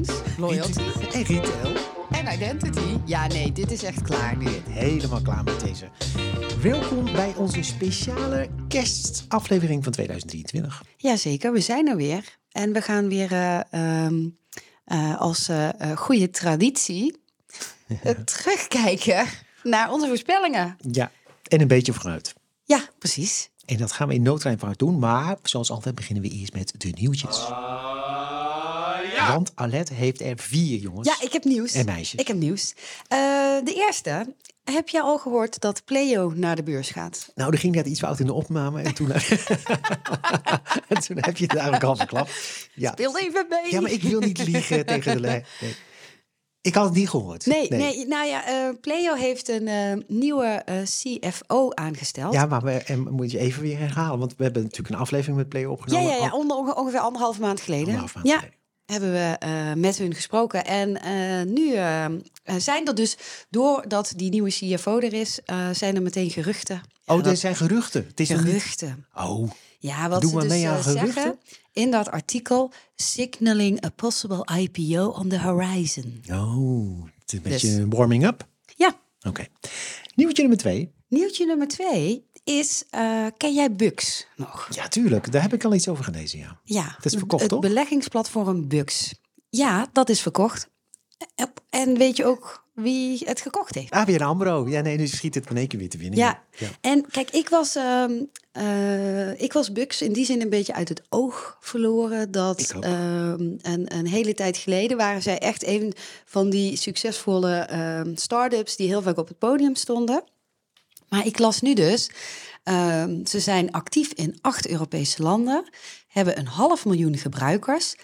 performance, loyalty En retail. en identity. Ja, nee, dit is echt klaar nu. Helemaal klaar met deze. Welkom bij onze speciale kerstaflevering van 2023. Jazeker, we zijn er weer. En we gaan weer eh, ehm, eh, als eh, goede traditie terugkijken naar onze voorspellingen. Ja, en een beetje vooruit. Ja, precies. En dat gaan we in no time vooruit doen. Maar zoals altijd beginnen we eerst met de nieuwtjes. Want Alet heeft er vier jongens. Ja, ik heb nieuws. En meisjes. Ik heb nieuws. Eh, de eerste. Heb je al gehoord dat Pleo naar de beurs gaat? Nou, er ging net iets fout in de opname. En toen, en toen heb je het eigenlijk al verklapt. Ja. Speel even mee. ja, maar ik wil niet liegen tegen de lijn. Nee. Ik had het niet gehoord. Nee, nee. nou ja, eh Pleo heeft een eh, nieuwe CFO aangesteld. Ja, maar we, en moet je even weer herhalen. Want we hebben natuurlijk een aflevering met Play ja, opgenomen. ja, ja onder, onge- ongeveer anderhalf maand geleden. Anderhalf maand ja, geleden. Hebben we eh, met hun gesproken. En eh, nu eh, zijn er dus, doordat die nieuwe CFO er is, zijn er meteen geruchten. Ja, Oh, er zijn geruchten. Het is niet... geruchten. Oh, Ja, wat Doe ze dus aan zeggen in dat artikel, signaling a possible IPO on the horizon. oh. Het is een Dus- beetje warming up. Ja, Oké. Nieuwtje nummer twee. nieuwtje nummer twee is, eh, ken jij Bux nog? Ja, tuurlijk. Daar heb ik al iets over gelezen, ja. Ja, Het is verkocht, het toch? beleggingsplatform Bux. Ja, dat is verkocht. En weet je ook wie het gekocht heeft? ABN AMRO. Ja, nee, nu schiet het in één keer weer te winnen. Ja, ja. en kijk, ik was, eh, ik was Bux in die zin een beetje uit het oog verloren. Dat ehm, een, een hele tijd geleden waren zij echt een van die succesvolle ehm start-ups die heel vaak op het podium stonden. Maar ik las nu dus, ehm, ze zijn actief in acht Europese landen, hebben een half miljoen gebruikers.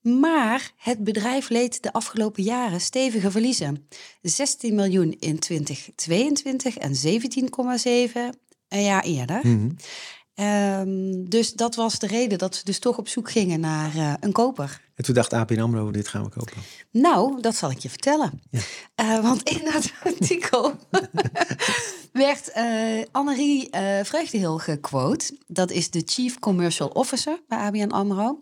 Maar het bedrijf leed de afgelopen jaren stevige verliezen. 16 miljoen in 2022 en 17,7 een jaar eerder. Mhm. Ehm, dus dat was de reden dat ze dus toch op zoek gingen naar eh, een koper. En toen dacht ABN AMRO, dit gaan we kopen. Nou, dat zal ik je vertellen. Ja. Eh, want in dat artikel werd eh Annerie eh Vreugdehil gequote. Dat is de Chief Commercial Officer bij ABN AMRO.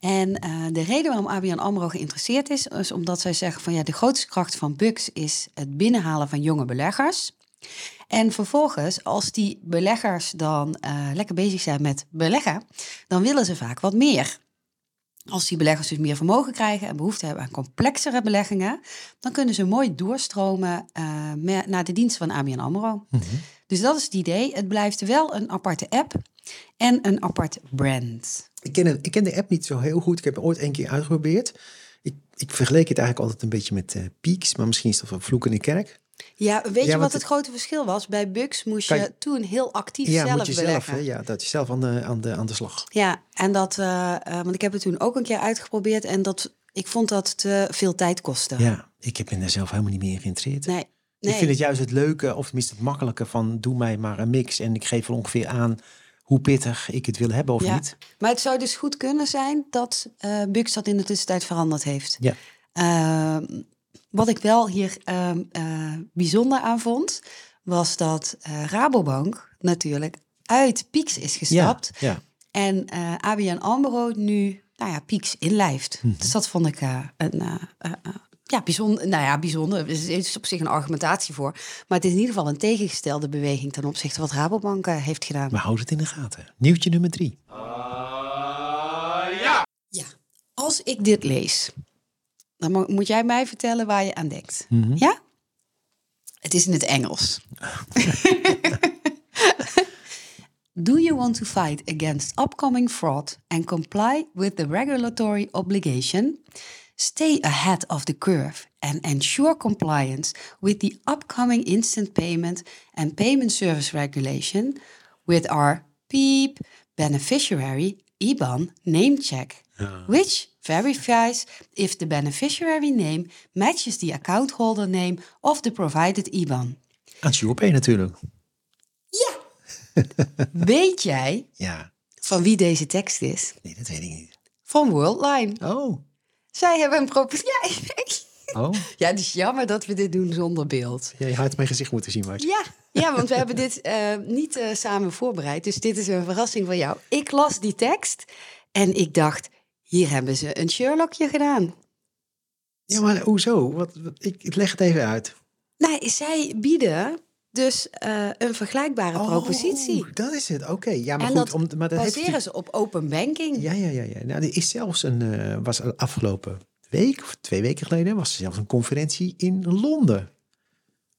En eh, de reden waarom ABN AMRO geïnteresseerd is... is omdat zij zeggen van ja, de grootste kracht van Bux... is het binnenhalen van jonge beleggers. En vervolgens, als die beleggers dan eh, lekker bezig zijn met beleggen... dan willen ze vaak wat meer. Als die beleggers dus meer vermogen krijgen en behoefte hebben aan complexere beleggingen, dan kunnen ze mooi doorstromen eh, naar de diensten van ABN AMRO. Dus dat is het idee. Het blijft wel een aparte app en een apart brand. Ik ken, het, ik ken de app niet zo heel goed. Ik heb het ooit één keer uitgeprobeerd. Ik, ik vergeleek het eigenlijk altijd een beetje met eh Peaks. Maar misschien is dat wel vloek in de kerk. Ja, weet Ja, je wat het- het grote verschil was? Bij Bux moest je je- toen heel actief Ja, zelf moet je zelf. Hè? Ja, dat je zelf aan de, aan de, aan de slag. Ja, en dat, eh, eh, want ik heb het toen ook een keer uitgeprobeerd en dat, ik vond dat te veel tijd kostte. Ja, ik heb me daar zelf helemaal niet meer in geïnteresseerd. Nee, nee. Ik vind het juist het leuke, of tenminste het makkelijke van doe mij maar een mix. En ik geef wel ongeveer aan hoe pittig ik het wil hebben of ja. niet. Maar het zou dus goed kunnen zijn dat eh Bux dat in de tussentijd veranderd heeft. Ja. Wat ik wel hier ehm, eh, bijzonder aan vond, was dat eh, Rabobank natuurlijk uit Pieks is gestapt. Ja, ja. En eh ABN AMRO nu, nou ja, Pieks inlijft. Mhm. Dus dat vond ik eh, een... ja, bijzonder. Nou ja, bijzonder. Er is- er is op zich een argumentatie voor. Maar het is in ieder geval een tegengestelde beweging ten opzichte van wat Rabobank heeft gedaan. Maar houd het in de gaten. Nieuwtje nummer drie. Ja, als ik dit lees, dan mo- moet jij mij vertellen waar je aan denkt. Mhm. Ja? Het is in het Engels. Do you want to fight against upcoming fraud and comply with the regulatory obligation? Stay ahead of the curve and ensure compliance with the upcoming instant payment and payment service regulation with our PEEP beneficiary IBAN name check, which verifies if the beneficiary name matches the account holder name of the provided IBAN. Aan SurePay natuurlijk. Weet jij Ja, van wie deze tekst is? nee, dat weet ik niet. Van Worldline. Oh, Zij hebben een propositie. Ja, oh. ja, het is jammer dat we dit doen zonder beeld. Ja, je had mijn gezicht moeten zien, Mart. Ja, ja want we hebben dit eh, niet eh, samen voorbereid. Dus dit is een verrassing van jou. Ik las die tekst en ik dacht, hier hebben ze een Sherlockje gedaan. Ja, maar hoezo? Wat, wat- ik, ik leg het even uit. Nee, zij bieden dus eh, een vergelijkbare propositie. Oh, dat is het. Oké, ja, maar En goed. dat Om, maar dat heeft Baseren ze op open banking. Ja, ja, ja. ja. Nou, er is zelfs een, eh, was afgelopen week of twee weken geleden, was er zelfs een conferentie in Londen.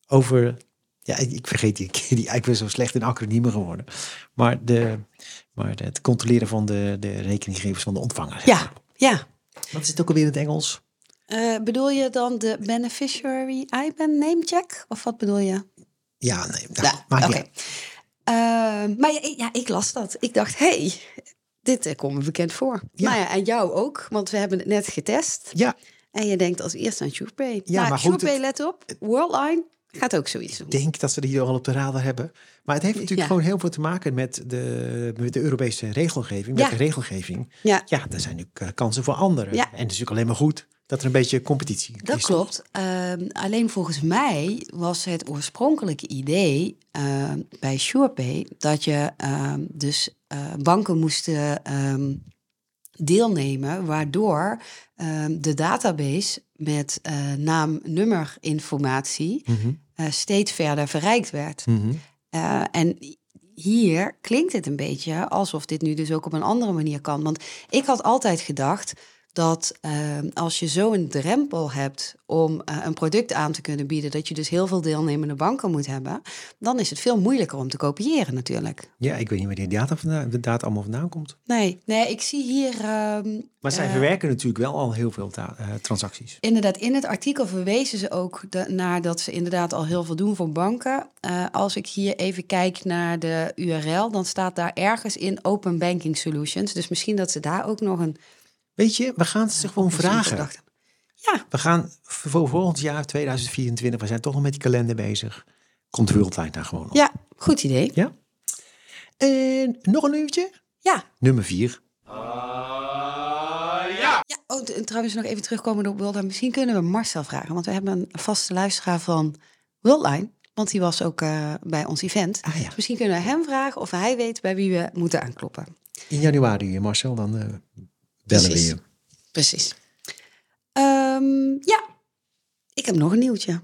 Over, ja, ik, vergeet die, die, ik ben zo slecht in acroniemen geworden. Maar, de, maar het controleren van de, de rekeninggevers van de ontvangers. Ja, ja. Wat is het ook alweer in het Engels? Eh, bedoel je dan de beneficiary IBAN name check? Of wat bedoel je? Ja, nee, nou, Ja, maakt oké. niet. Eh, maar ja, ja, ik las dat. Ik dacht, hey, dit eh, komt me bekend voor. Ja. Nou ja, en jou ook, want we hebben het net getest. Ja, En je denkt als eerste aan SurePay. Ja, nou, maar goed, SurePay, het- let op, Worldline gaat ook zoiets doen. ik denk dat ze die al op de radar hebben. Maar het heeft natuurlijk Ja. gewoon heel veel te maken met de, met de Europese regelgeving. Ja. Met de regelgeving. Ja, Ja, er zijn nu eh, kansen voor anderen. Ja. En het is natuurlijk alleen maar goed dat er een beetje competitie dat is. klopt. Ehm, alleen volgens mij was het oorspronkelijke idee ehm, bij SurePay dat je ehm, dus eh, banken moesten deelnemen, waardoor de database met eh, naam-nummer informatie Mhm, eh, steeds verder verrijkt werd. mhm. Eh, en hier klinkt het een beetje alsof dit nu dus ook op een andere manier kan. Want ik had altijd gedacht dat eh, als je zo'n drempel hebt om eh, een product aan te kunnen bieden, dat je dus heel veel deelnemende banken moet hebben, dan is het veel moeilijker om te kopiëren natuurlijk. Ja, ik weet niet waar die data, vandaan, de data allemaal vandaan komt. Nee, nee, ik zie hier ehm, Maar zij Eh, verwerken natuurlijk wel al heel veel eh, transacties. Inderdaad, in het artikel verwezen ze ook de, naar dat ze inderdaad al heel veel doen voor banken. Als ik hier even kijk naar de URL, dan staat daar ergens in Open Banking Solutions. Dus misschien dat ze daar ook nog een. Weet je, we gaan het ze gewoon vragen. Ja, We gaan voor volgend jaar 2024, we zijn toch nog met die kalender bezig. Komt Worldline daar gewoon op. ja, goed idee. Ja? En nog een uurtje? Ja, Nummer vier. ja. Oh, en trouwens nog even terugkomen op Worldline. Misschien kunnen we Marcel vragen, want we hebben een vaste luisteraar van Worldline. Want die was ook eh, bij ons event. Ah ja, Dus misschien kunnen we hem vragen of hij weet bij wie we moeten aankloppen. in januari, Marcel, dan eh, bellen we Precies. je. Precies. Ehm, ja, ik heb nog een nieuwtje.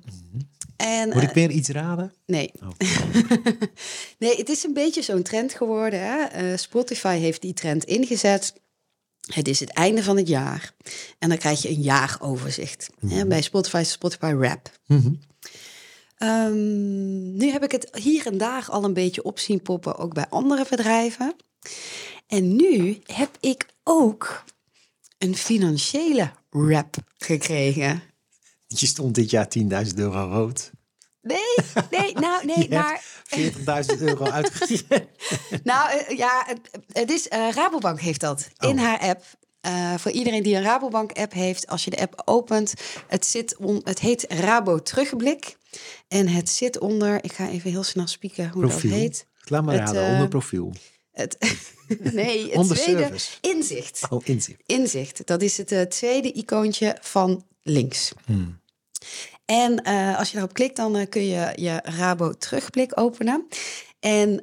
En, Moet ik eh, weer iets raden? nee. Oh. nee, het is een beetje zo'n trend geworden. Hè? Eh, Spotify heeft die trend ingezet. Het is het einde van het jaar. En dan krijg je een jaaroverzicht. Hè? Bij Spotify is Spotify Rap. Mhm. Ehm, nu heb ik het hier en daar al een beetje op zien poppen, ook bij andere bedrijven. En nu heb ik ook een financiële rap gekregen. Je stond dit jaar 10.000 euro rood. Nee, nee, nou nee, maar 40.000 euro uitgegeven. nou eh, ja, het, is eh, Rabobank heeft dat in Oh. haar app. Eh, voor iedereen die een Rabobank app heeft, als je de app opent, het zit on, het heet Rabo Terugblik en het zit onder, ik ga even heel snel spieken hoe Profiel. dat heet. Laat maar Het, raden, onder profiel. Het, nee, het tweede service. inzicht. Oh, inzicht. Inzicht, dat is het eh, tweede icoontje van links. Hmm. En eh, als je daarop klikt, dan eh, kun je je Rabo terugblik openen. En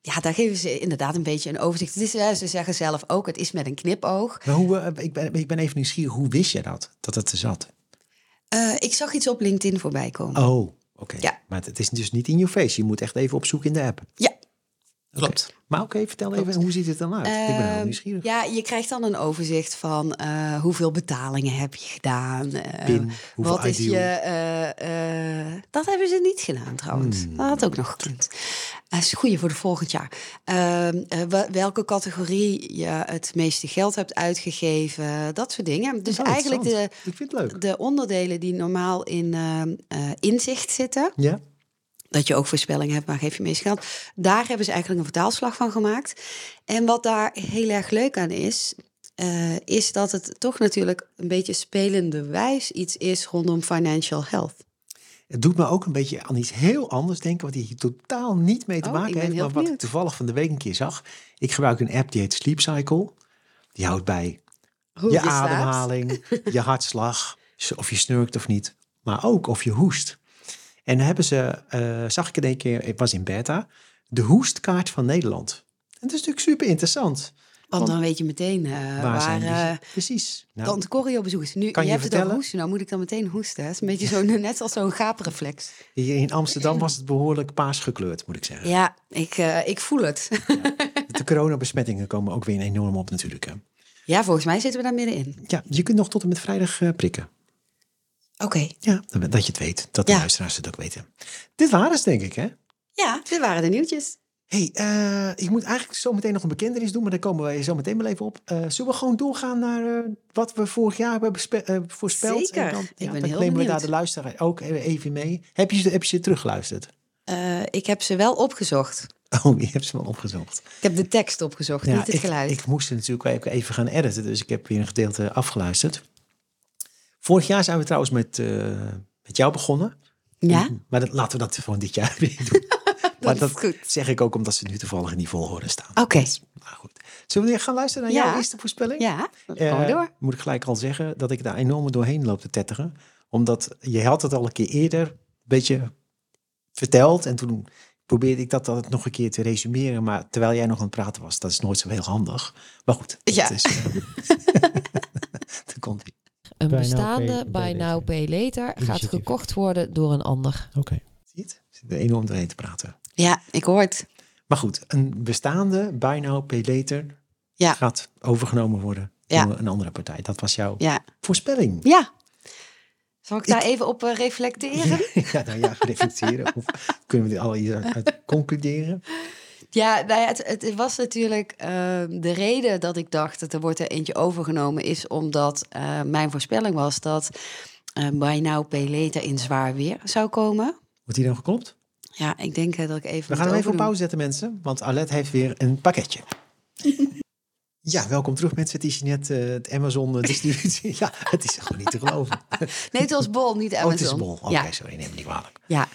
ja, daar geven ze inderdaad een beetje een overzicht. Het is, ze zeggen zelf ook, het is met een knipoog. Maar hoe, ik, ben, ik ben even nieuwsgierig, hoe wist je dat? Dat het er zat? Ik zag iets op LinkedIn voorbij komen. Oh, oké. Ja. Maar het is dus niet in je face. Je moet echt even opzoeken in de app. Ja, klopt. Maar oké, vertel even, hoe ziet het dan uit? ik ben Ehm, nieuwsgierig. Ja, je krijgt dan een overzicht van eh, hoeveel betalingen heb je gedaan. eh, Pin, hoeveel wat is ideal? je. eh, dat hebben ze niet gedaan trouwens. Hmm. Dat had ook nog gekund. Dat is een goede voor de volgend jaar. Ehm, eh, welke categorie je het meeste geld hebt uitgegeven. Dat soort dingen. Dus Oh, eigenlijk de, interessant. Ik vind het leuk. de onderdelen die normaal in ehm, eh, inzicht zitten Ja? Dat je ook voorspellingen hebt, waar geef je meest geld. Daar hebben ze eigenlijk een vertaalslag van gemaakt. En wat daar heel erg leuk aan is, eh, is dat het toch natuurlijk een beetje spelende wijs iets is rondom financial health. Het doet me ook een beetje aan iets heel anders denken, wat hier totaal niet mee te Oh, maken heeft. Maar wat ik toevallig van de week een keer zag. Ik gebruik een app die heet Sleep Cycle. Die houdt bij Hoe je slaapt. ademhaling, je hartslag, of je snurkt of niet. Maar ook of je hoest. En hebben ze, eh, zag ik in één keer, ik was in beta, de hoestkaart van Nederland. En dat is natuurlijk super interessant. Want dan weet je meteen eh, waar, zijn die? eh, Precies. Nou, tante Corrie op bezoek is. Nu, Kan je, je hebt het over vertellen? hoesten, nou moet ik dan meteen hoesten. Het is een beetje zo, net als zo'n gaapreflex. hier in Amsterdam was het behoorlijk paars gekleurd, moet ik zeggen. Ja, ik, ik voel het. De coronabesmettingen komen ook weer enorm op natuurlijk. Hè. Ja, volgens mij zitten we daar middenin. Ja, je kunt nog tot en met vrijdag prikken. Oké. Ja, dat je het weet. Dat de Ja. luisteraars het ook weten. Dit waren ze denk ik, hè? Ja, dit waren de nieuwtjes. hey, eh, ik moet eigenlijk zo meteen nog een bekentenis doen, maar daar komen wij zo meteen wel even op. Eh, zullen we gewoon doorgaan naar eh, wat we vorig jaar hebben voorspeld? Zeker. En dan, Ik ja, ben dan heel nemen we daar de luisteraar ook even mee. Heb je, ze- heb je ze teruggeluisterd? Ik heb ze wel opgezocht. Oh, je hebt ze wel opgezocht. Ik heb de tekst opgezocht, niet het ik, geluid. ik moest natuurlijk even gaan editen, dus ik heb weer een gedeelte afgeluisterd. Vorig jaar zijn we trouwens met, eh, met jou begonnen. ja, Maar dat, laten we dat gewoon dit jaar weer doen. maar is dat goed. zeg ik ook omdat ze nu toevallig in die volgorde staan. Oké. Maar goed. Zullen we weer gaan luisteren naar Ja. jouw eerste voorspelling? ja, dan Eh, gaan we door. Moet ik gelijk al zeggen dat ik daar enorm doorheen loop te tetteren. Omdat je had het al een keer eerder een beetje verteld. En toen probeerde ik dat, dat nog een keer te resumeren. Maar terwijl jij nog aan het praten was, dat is nooit zo heel handig. Maar goed. dat Ja. Is, eh, daar komt. Een Buy now, bestaande pay- buy pay now, later. pay later gaat gekocht worden door een ander. Oké. Zie je het? Ik zit er enorm doorheen te praten. Ja, ik hoor het. Maar goed, een bestaande buy now, pay later Ja. gaat overgenomen worden Ja. door een andere partij. Dat was jouw Ja, voorspelling. ja. Zal ik daar even op eh, reflecteren? ja, nou ja, reflecteren. of kunnen we dit al hier uit concluderen? Ja, nou ja, het, het was natuurlijk eh, de reden dat ik dacht dat er wordt er eentje overgenomen, is omdat eh, mijn voorspelling was dat eh Now Pay Later in zwaar weer zou komen. Wordt die dan geklopt? Ja, ik denk eh, dat ik even. We gaan hem even op pauze zetten, mensen. Want Alet heeft weer een pakketje. Ja, welkom terug mensen. Het is net eh, het Amazon eh, distributie. ja, het is gewoon niet te geloven. Nee, het was Bol, niet Amazon. Oh, het is bol. Oké, Ja, sorry, neem me niet kwalijk. ja.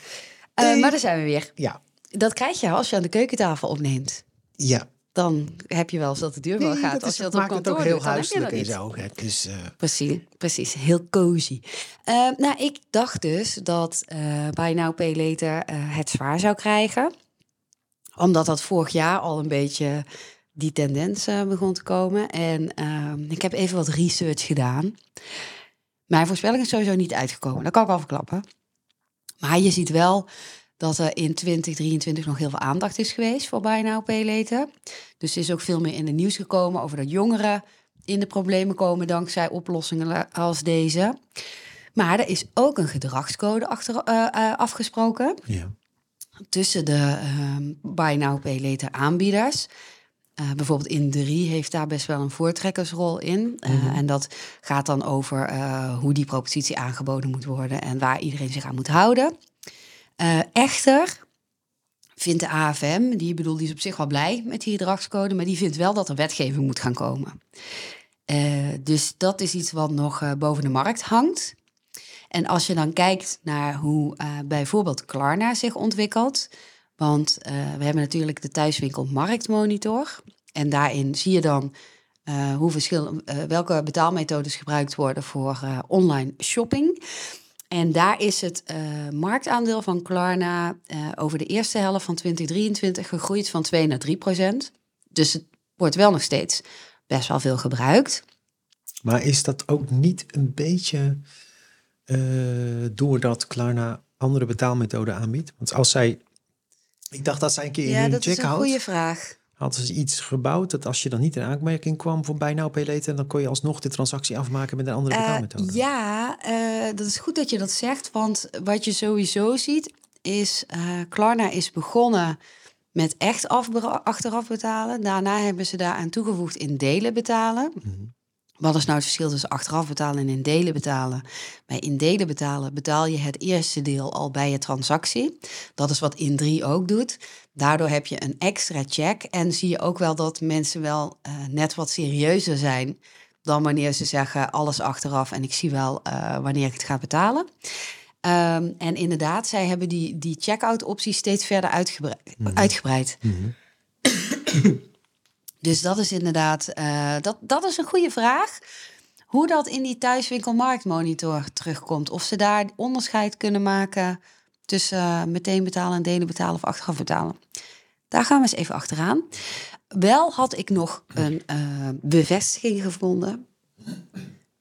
Eh, maar daar zijn we weer. Ja, Dat krijg je als je aan de keukentafel opneemt. ja. Dan heb je wel eens dat de deur wel Nee, gaat. dat, als je dat dat op het ook heel doet, huiselijk en zo. hè. Dus, eh, Precies, precies. Heel cozy. Eh, nou, ik dacht dus dat eh Buy Now Pay Later eh, het zwaar zou krijgen. Omdat dat vorig jaar al een beetje die tendens begon te komen. En ehm, ik heb even wat research gedaan. Mijn voorspelling is sowieso niet uitgekomen. Dat kan ik al verklappen. Maar je ziet wel dat er in 2023 nog heel veel aandacht is geweest voor Buy Now Pay Later. Dus er is ook veel meer in het nieuws gekomen over dat jongeren in de problemen komen dankzij oplossingen als deze. Maar er is ook een gedragscode achter, eh, eh, afgesproken ja. tussen de ehm Buy Now Pay Later aanbieders. Eh, bijvoorbeeld Indrie heeft daar best wel een voortrekkersrol in. Eh, En dat gaat dan over hoe die propositie aangeboden moet worden en waar iedereen zich aan moet houden. Eh, echter vindt de AFM, die, bedoel, die is op zich wel blij met die gedragscode, maar die vindt wel dat er wetgeving moet gaan komen. Eh, dus dat is iets wat nog eh, boven de markt hangt. En als je dan kijkt naar hoe bijvoorbeeld Klarna zich ontwikkelt. Want we hebben natuurlijk de thuiswinkel Marktmonitor. En daarin zie je dan hoe verschil, welke betaalmethodes gebruikt worden voor online shopping. En daar is het eh, marktaandeel van Klarna eh, over de eerste helft van 2023 gegroeid van 2 naar 3 procent. Dus het wordt wel nog steeds best wel veel gebruikt. Maar is dat ook niet een beetje eh, doordat Klarna andere betaalmethoden aanbiedt? Want als zij... Ik dacht dat zij een keer in Ja, hun dat is een goede vraag. Hadden ze iets gebouwd dat als je dan niet in aanmerking kwam voor Now Pay Later, dan kon je alsnog de transactie afmaken met een andere Eh, betaalmethode. ja, eh, dat is goed dat je dat zegt. Want wat je sowieso ziet, is uh, Klarna is begonnen met echt achteraf betalen. Daarna hebben ze daaraan toegevoegd in delen betalen. Mhm. Wat is nou het verschil tussen achteraf betalen en in delen betalen? Bij in delen betalen betaal je het eerste deel al bij je transactie. Dat is wat in 3 ook doet. Daardoor heb je een extra check en zie je ook wel dat mensen wel uh, net wat serieuzer zijn dan wanneer ze zeggen alles achteraf en ik zie wel uh, wanneer ik het ga betalen. Um, en inderdaad, zij hebben die, die checkout optie steeds verder uitgebreid. Mhm. uitgebreid. Dus dat is inderdaad, uh, dat, dat is een goede vraag. Hoe dat in die thuiswinkelmarktmonitor terugkomt. Of ze daar onderscheid kunnen maken tussen uh, meteen betalen en delen betalen of achteraf betalen. Daar gaan we eens even achteraan. wel had ik nog een eh, bevestiging gevonden.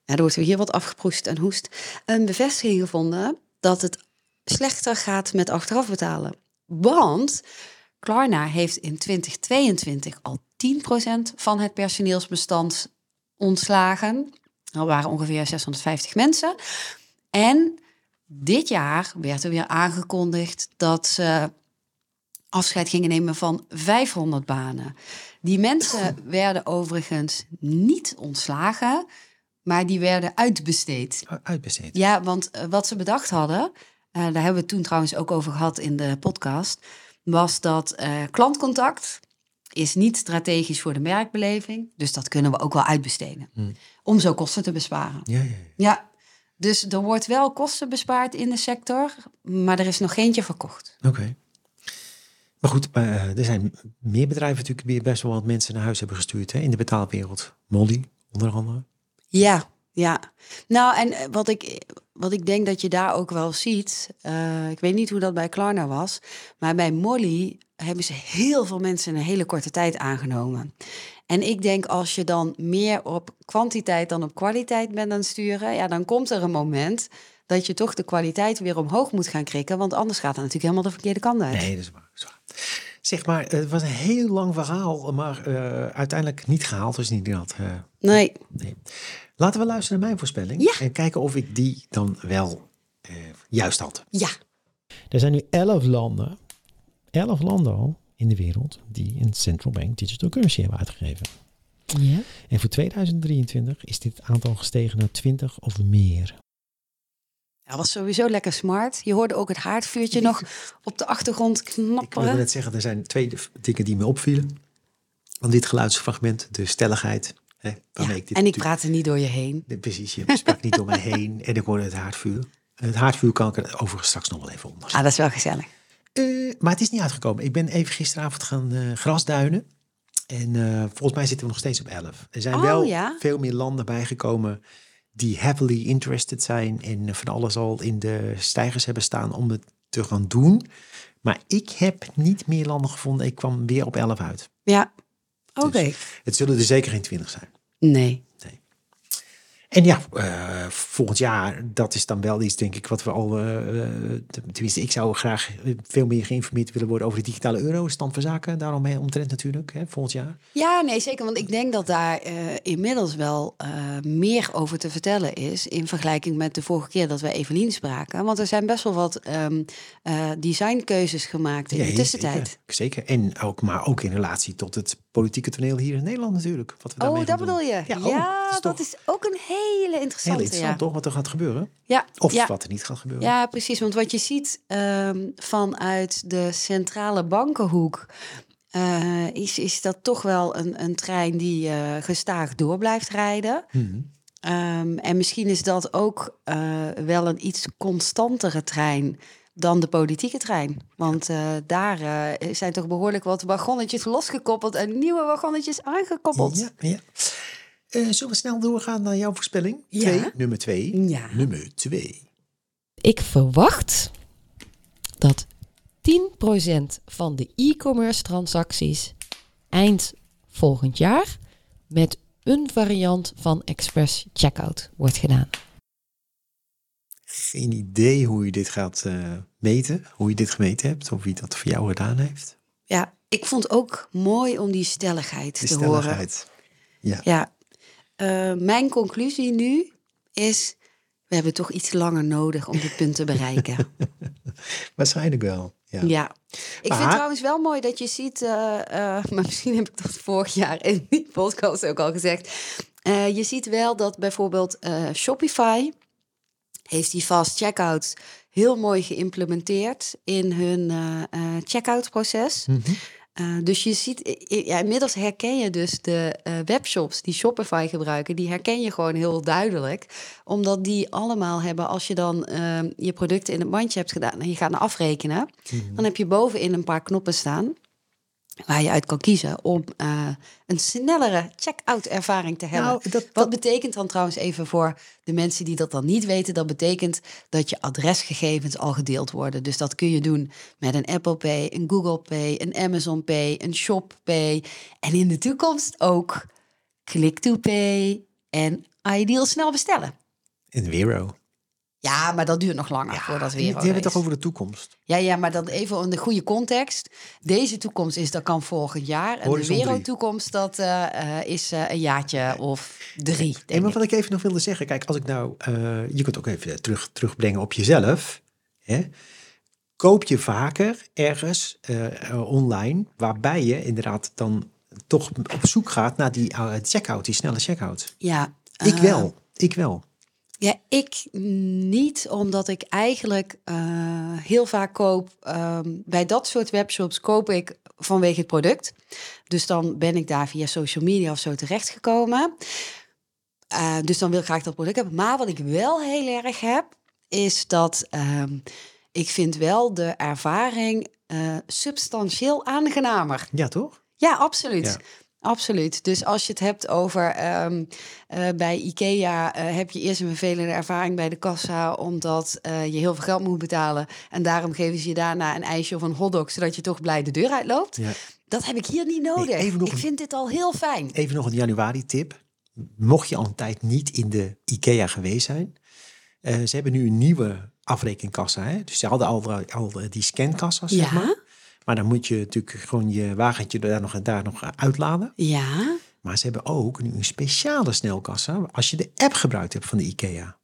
Ja, er wordt weer hier wat afgeproest en hoest. Een bevestiging gevonden dat het slechter gaat met achteraf betalen. Want Klarna heeft in 2022 al 10% van het personeelsbestand ontslagen. Dat waren ongeveer 650 mensen. En dit jaar werd er weer aangekondigd dat ze afscheid gingen nemen van 500 banen. Die mensen werden overigens niet ontslagen, maar die werden uitbesteed. Uitbesteed. Ja, want eh, wat ze bedacht hadden, eh, daar hebben we het toen trouwens ook over gehad in de podcast, was dat eh, klantcontact is niet strategisch voor de merkbeleving, dus dat kunnen we ook wel uitbesteden. Hmm. Om zo kosten te besparen. Ja, ja, ja. Ja, dus er wordt wel kosten bespaard in de sector, maar er is nog geentje verkocht. Oké. Maar goed, eh, er zijn meer bedrijven natuurlijk die best wel wat mensen naar huis hebben gestuurd hè, in de betaalwereld. Molly, onder andere. Ja, ja. Nou, en eh, wat ik, wat ik denk dat je daar ook wel ziet, eh, ik weet niet hoe dat bij Klarna was, maar bij Molly hebben ze heel veel mensen in een hele korte tijd aangenomen. En ik denk als je dan meer op kwantiteit dan op kwaliteit bent aan het sturen, ja, dan komt er een moment dat je toch de kwaliteit weer omhoog moet gaan krikken, want anders gaat het natuurlijk helemaal de verkeerde kant uit. Nee, dat is waar. Zeg maar, het was een heel lang verhaal, maar eh, uiteindelijk niet gehaald. Dus niet dat. eh, Nee. nee. Laten we luisteren naar mijn voorspelling. Ja. En kijken of ik die dan wel eh, juist had. Ja. Er zijn nu 11 landen, 11 landen al in de wereld die een central bank digital currency hebben uitgegeven. Ja. En voor 2023 is dit aantal gestegen naar 20 of meer. Dat was sowieso lekker smart. Je hoorde ook het haardvuurtje nog op de achtergrond Ik wilde knapperen. net zeggen, er zijn twee dingen die me opvielen. Van dit geluidsfragment, de stelligheid. Hè, waarmee Ja, ik dit en ik natuurlijk- praat er niet door je heen. Precies, je sprak niet door mij heen en ik hoorde het haardvuur. Het haardvuur kan ik er overigens straks nog wel even onder. Ah, dat is wel gezellig. Eh, maar het is niet uitgekomen. Ik ben even gisteravond gaan eh, grasduinen. En eh, volgens mij zitten we nog steeds op 11. Er zijn Oh, wel ja? veel meer landen bijgekomen die heavily interested zijn en van alles al in de stijgers hebben staan om het te gaan doen. Maar ik heb niet meer landen gevonden. Ik kwam weer op 11 uit. Ja. Oké. Dus het zullen er zeker geen 20 zijn. Nee. En ja, eh, volgend jaar, dat is dan wel iets, denk ik, wat we al. eh, eh, tenminste, ik zou graag veel meer geïnformeerd willen worden over de digitale euro, stand van zaken. Daarom omtrent natuurlijk, hè, volgend jaar. Ja, nee, zeker. Want ik denk dat daar inmiddels wel meer over te vertellen is. In vergelijking met de vorige keer dat we Evelien spraken. Want er zijn best wel wat eh, designkeuzes gemaakt in de tussentijd. Zeker, zeker. En ook, maar ook in relatie tot het politieke toneel hier in Nederland natuurlijk. Wat we Oh, dat doen. bedoel je? Ja, Ja, oh, dat, is ook een hele interessante. heel interessant, ja. toch? Wat er gaat gebeuren. Ja, Of ja. wat er niet gaat gebeuren. Ja, precies. Want wat je ziet ehm, vanuit de centrale bankenhoek. eh, is, is dat toch wel een, een trein die eh, gestaag door blijft rijden. Mhm. Ehm, en misschien is dat ook eh, wel een iets constantere trein dan de politieke trein. Want eh, daar eh, zijn toch behoorlijk wat wagonnetjes losgekoppeld en nieuwe wagonnetjes aangekoppeld. Ja, ja. Eh, zullen we snel doorgaan naar jouw voorspelling? Ja. Twee, nummer twee. Ja. Nummer twee. Ik verwacht dat 10% van de e-commerce transacties eind volgend jaar met een variant van Express Checkout wordt gedaan. Geen idee hoe je dit gaat eh, meten, hoe je dit gemeten hebt, of wie dat voor jou gedaan heeft. Ja, ik vond ook mooi om die stelligheid De te horen. Ja. Ja, Eh, mijn conclusie nu is: we hebben toch iets langer nodig om dit punt te bereiken. waarschijnlijk wel. Ja. ja. Ik Maar- vind trouwens wel mooi dat je ziet, eh, maar misschien heb ik dat vorig jaar in die podcast ook al gezegd. Je ziet wel dat bijvoorbeeld Shopify heeft die fast checkout heel mooi geïmplementeerd in hun eh eh, checkout proces. Mhm. Eh, dus je ziet, ja, inmiddels herken je dus de eh, webshops die Shopify gebruiken, die herken je gewoon heel duidelijk. Omdat die allemaal hebben, als je dan eh, je producten in het mandje hebt gedaan en je gaat naar afrekenen, Mhm. dan heb je bovenin een paar knoppen staan. Waar je uit kan kiezen om eh, een snellere check-out ervaring te hebben. Nou, dat, Wat betekent dan trouwens even voor de mensen die dat dan niet weten? Dat betekent dat je adresgegevens al gedeeld worden. Dus dat kun je doen met een Apple Pay, een Google Pay, een Amazon Pay, een Shop Pay. En in de toekomst ook Click to Pay en Ideal snel bestellen. in Wero. Ja, maar dat duurt nog langer voordat die, weer. die hebben het toch over de toekomst? Ja, ja, maar dan even in de goede context. Deze toekomst is, dat kan volgend jaar. En Horizon de wereldtoekomst, dat eh, eh, is eh, een jaartje of drie, En denk maar ik. wat ik even nog wilde zeggen, kijk, als ik nou, je kunt ook even terug, terugbrengen op jezelf. Hè? Koop je vaker ergens online, waarbij je inderdaad dan toch op zoek gaat naar die checkout, die snelle checkout. Ja, Ik wel, ik wel. Ik niet, omdat ik eigenlijk eh, heel vaak koop. ehm, bij dat soort webshops koop ik vanwege het product. Dus dan ben ik daar via social media of zo terechtgekomen. Eh, dus dan wil ik graag dat product hebben. Maar wat ik wel heel erg heb, is dat ehm, ik vind wel de ervaring eh, substantieel aangenamer. Ja, toch? Ja, absoluut. Ja. Absoluut. Dus als je het hebt over ehm, eh, bij IKEA eh, heb je eerst een vervelende ervaring bij de kassa, omdat eh, je heel veel geld moet betalen. En daarom geven ze je daarna een ijsje of een hotdog, zodat je toch blij de deur uitloopt. Ja. Dat heb ik hier niet nodig. ik een- vind dit al heel fijn. Even nog een januari tip. Mocht je al een tijd niet in de IKEA geweest zijn. ze hebben nu een nieuwe afrekenkassa. Hè? Dus ze hadden al, al die scankassa's, zeg maar. Maar dan moet je natuurlijk gewoon je wagentje daar nog, daar nog uitladen. ja. Maar ze hebben ook nu een speciale snelkassa als je de app gebruikt hebt van de IKEA.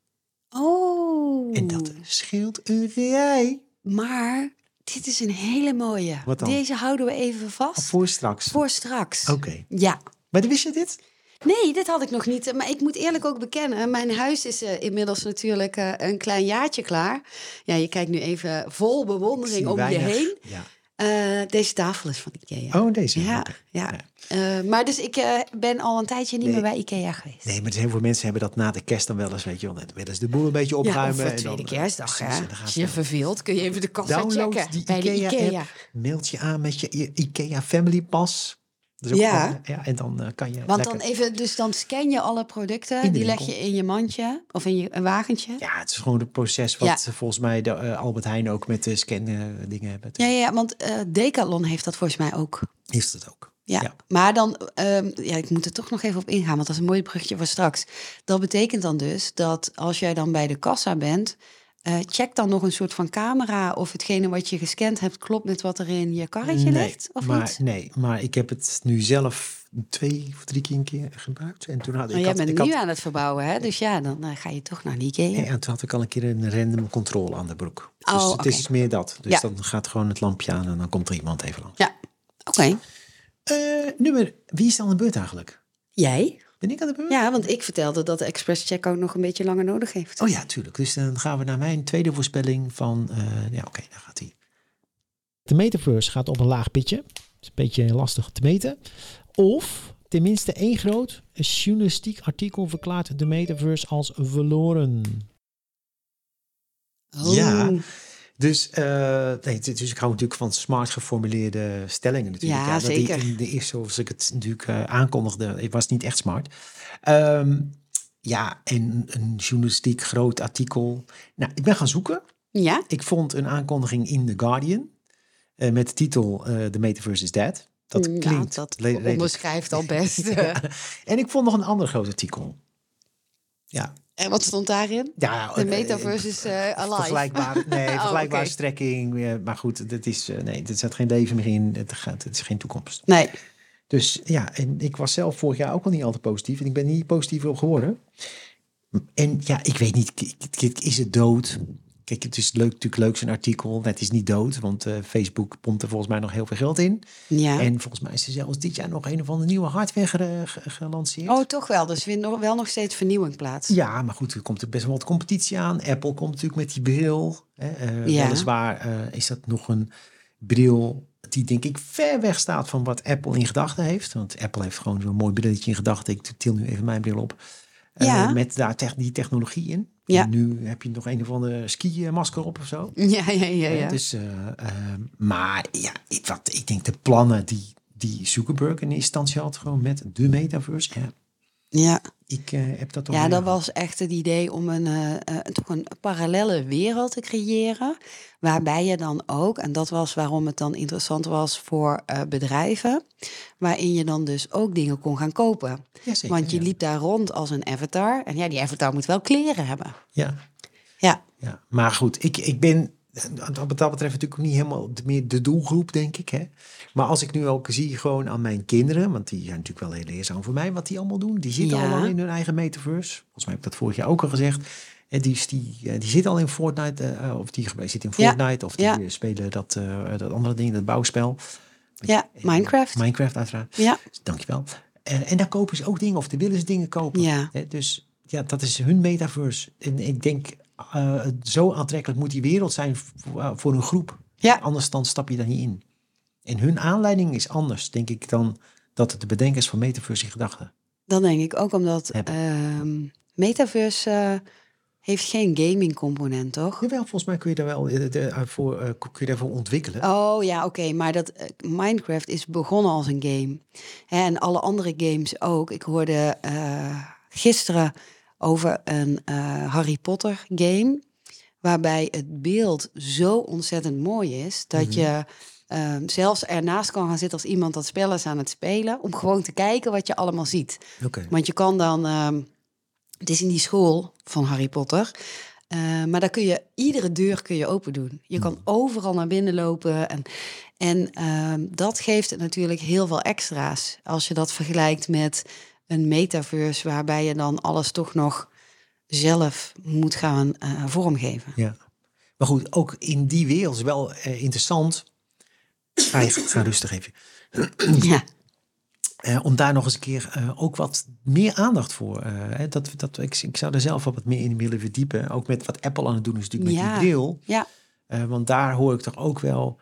Oh. En dat scheelt een rij. Maar dit is een hele mooie. Wat dan? Deze houden we even vast Voor straks. voor straks. Oké. Ja. Maar wist je dit? Nee, dit had ik nog niet. Maar ik moet eerlijk ook bekennen, mijn huis is eh, inmiddels natuurlijk eh, een klein jaartje klaar. Ja, je kijkt nu even vol bewondering om je heen. Ja. Eh, deze tafel is van Ikea. Oh, deze. ja, ja. Ja. Eh, maar dus ik eh, ben al een tijdje niet Nee. meer bij Ikea geweest. Nee, maar heel veel mensen hebben dat na de kerst dan wel eens, weet je wel. Dan willen ze de boel een beetje ja, opruimen. voor en tweede dan, kerstdag, hè. Als je verveelt, kun je even de kassa checken die bij de IKEA, app, mailt je aan met je IKEA Family Pass. Is ook Ja. En dan eh, kan je Want lekker... dan even, dus dan scan je alle producten, die leg je in je mandje of in je een wagentje. Ja, het is gewoon het proces wat Ja. eh, volgens mij de, eh, Albert Heijn ook met de scan eh, dingen hebben. Ja, ja, ja, want eh Decathlon heeft dat volgens mij ook. Is het ook. Ja, Ja. maar dan, ehm, ja, ik moet er toch nog even op ingaan, want dat is een mooi bruggetje voor straks. Dat betekent dan dus dat als jij dan bij de kassa bent, eh, check dan nog een soort van camera of hetgene wat je gescand hebt klopt met wat er in je karretje nee, ligt, of maar, niet? Nee, maar ik heb het nu zelf twee of drie keer een keer gebruikt. En toen had Maar ik... jij had, bent ik nu had, aan het verbouwen, hè? Dus ja, dan eh, ga je toch naar die ja, en toen had ik al een keer een random controle aan de broek. Dus Oh, het oké. is meer dat. Dus Ja. dan gaat gewoon het lampje aan en dan komt er iemand even langs. Ja, oké. Eh, nummer, wie is dan aan de beurt eigenlijk? Jij? Ben ik aan de beurt? Ja, want ik vertelde dat de express checkout nog een beetje langer nodig heeft. Oh ja, tuurlijk. Dus dan gaan we naar mijn tweede voorspelling van... eh, ja, oké, daar gaat hij. De metaverse gaat op een laag pitje. is een beetje lastig te meten. Of tenminste één groot journalistiek artikel verklaart de metaverse als verloren. Ja. Dus, eh, nee, dus ik hou natuurlijk van smart geformuleerde stellingen natuurlijk. Ja, zeker. in de eerste, zoals ik het natuurlijk eh, aankondigde, het was niet echt smart. Ehm, ja, en een journalistiek groot artikel. Nou, ik ben gaan zoeken. Ja? Ik vond een aankondiging in The Guardian eh, met de titel The Metaverse is Dead. Dat Nou, klinkt dat redelijk- onderschrijft al best. Ja. En ik vond nog een ander groot artikel. Ja, En wat stond daarin? ja, De eh, metaverse is eh alive. Vergelijkbare, nee, Oh, vergelijkbare strekking. eh, maar goed, dat is, eh, nee, er zit geen leven meer in. Het, gaat, het is geen toekomst. Nee. Dus ja, en ik was zelf vorig jaar ook al niet altijd positief. En ik ben niet positiever op geworden. En ja, ik weet niet, is het dood? Kijk, het is leuk, natuurlijk leuk zo'n artikel. Het is niet dood, want eh, Facebook pompt er volgens mij nog heel veel geld in. Ja. En volgens mij is er zelfs dit jaar nog een of andere nieuwe hardware ge- ge- gelanceerd. Oh, toch wel. Dus nog, wel nog steeds vernieuwing plaats. Ja, maar goed, er komt er best wel wat competitie aan. Apple komt natuurlijk met die bril. Hè. Eh, Ja. Weliswaar eh, is dat nog een bril die denk ik ver weg staat van wat Apple in gedachten heeft. Want Apple heeft gewoon zo'n mooi brilletje in gedachten. Ik til nu even mijn bril op. Eh, Ja. met daar die technologie in. Ja. En nu heb je nog een of andere ski-masker op of zo. Ja, ja, ja. ja. Eh, Dus, eh, eh, maar ja, ik, wat, ik denk de plannen die die Zuckerberg in eerste instantie had, gewoon met de metaverse. Ja. ik eh, heb dat al Ja, dat was echt het idee om een, eh, eh, toch een parallele wereld te creëren. Waarbij je dan ook, en dat was waarom het dan interessant was voor eh, bedrijven, waarin je dan dus ook dingen kon gaan kopen. Ja, zeker, Want je ja. liep daar rond als een avatar. En ja, die avatar moet wel kleren hebben. Ja, Ja, ja. maar goed, ik, ik ben wat dat betreft natuurlijk niet helemaal de, meer de doelgroep, denk ik. Hè? Maar als ik nu ook zie gewoon aan mijn kinderen, want die zijn natuurlijk wel heel leerzaam voor mij, wat die allemaal doen. Die zitten Ja. al in hun eigen metaverse. Volgens mij heb ik dat vorig jaar ook al gezegd. En die, eh, die zit al in Fortnite, eh, eh, of die zit in Ja. Fortnite, of die Ja. spelen dat, dat andere ding, dat bouwspel. ja Minecraft. Minecraft uiteraard. Ja, Dankjewel. En, en daar kopen ze ook dingen, of willen ze dingen kopen. Ja. Hè, dus ja, dat is hun metaverse. En ik denk, eh, zo aantrekkelijk moet die wereld zijn voor, eh, voor een groep. ja. Anders dan stap je daar niet in. En hun aanleiding is anders, denk ik, dan dat het de bedenkers van metaverse gedachten. Dan denk ik ook omdat ehm, Metaverse eh, heeft geen gaming component, toch? Jawel, volgens mij kun je daar wel de, voor, kun je daarvoor ontwikkelen. Oh ja, oké, maar dat Minecraft is begonnen als een game. En alle andere games ook. Ik hoorde gisteren over een eh, Harry Potter game. Waarbij het beeld zo ontzettend mooi is. Dat je ehm, zelfs ernaast kan gaan zitten als iemand dat spel is aan het spelen. Om gewoon te kijken wat je allemaal ziet. Want je kan dan, ehm, het is in die school van Harry Potter, eh, maar daar kun je iedere deur kun je open doen. Je kan overal naar binnen lopen en, en ehm, dat geeft het natuurlijk heel veel extra's als je dat vergelijkt met een metaverse waarbij je dan alles toch nog zelf moet gaan eh, vormgeven. Ja. Maar goed, ook in die wereld is wel eh, interessant. Ga, je, ga rustig even. Ja, Eh, om daar nog eens een keer ook wat meer aandacht voor. dat, dat, ik, ik zou er zelf wat meer in willen verdiepen. Ook met wat Apple aan het doen is natuurlijk met die bril. ja, want daar hoor ik toch ook wel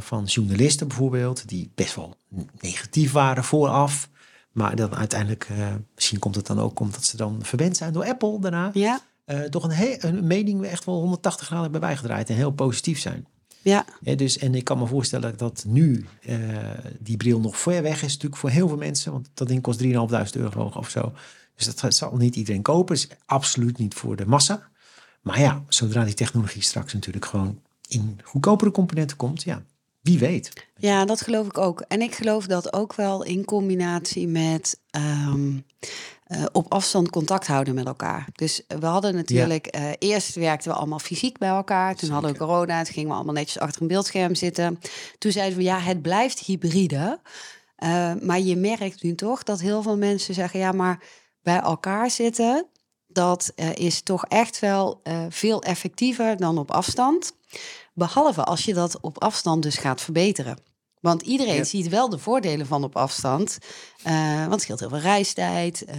van journalisten bijvoorbeeld, die best wel negatief waren vooraf. Maar dan uiteindelijk, eh, misschien komt het dan ook omdat ze dan verwend zijn door Apple daarna. ja, eh, toch een, he- een mening echt wel 180 graden hebben bijgedraaid en heel positief zijn. ja, dus, en ik kan me voorstellen dat nu eh, die bril nog ver weg is natuurlijk voor heel veel mensen. Want dat ding kost 3.500 euro of zo. Dus dat zal niet iedereen kopen. is absoluut niet voor de massa. Maar ja, zodra die technologie straks natuurlijk gewoon in goedkopere componenten komt, ja, wie weet. Ja, dat geloof ik ook. En ik geloof dat ook wel in combinatie met ehm, eh, op afstand contact houden met elkaar. Dus we hadden natuurlijk, eh, eerst werkten we allemaal fysiek bij elkaar. Toen hadden we corona, toen gingen we allemaal netjes achter een beeldscherm zitten. Toen zeiden we, ja, het blijft hybride. Eh, maar je merkt nu toch dat heel veel mensen zeggen, ja, maar bij elkaar zitten, dat is toch echt wel veel effectiever dan op afstand. Behalve als je dat op afstand dus gaat verbeteren. Want iedereen Ja. ziet wel de voordelen van op afstand. Eh, want het scheelt heel veel reistijd. Eh,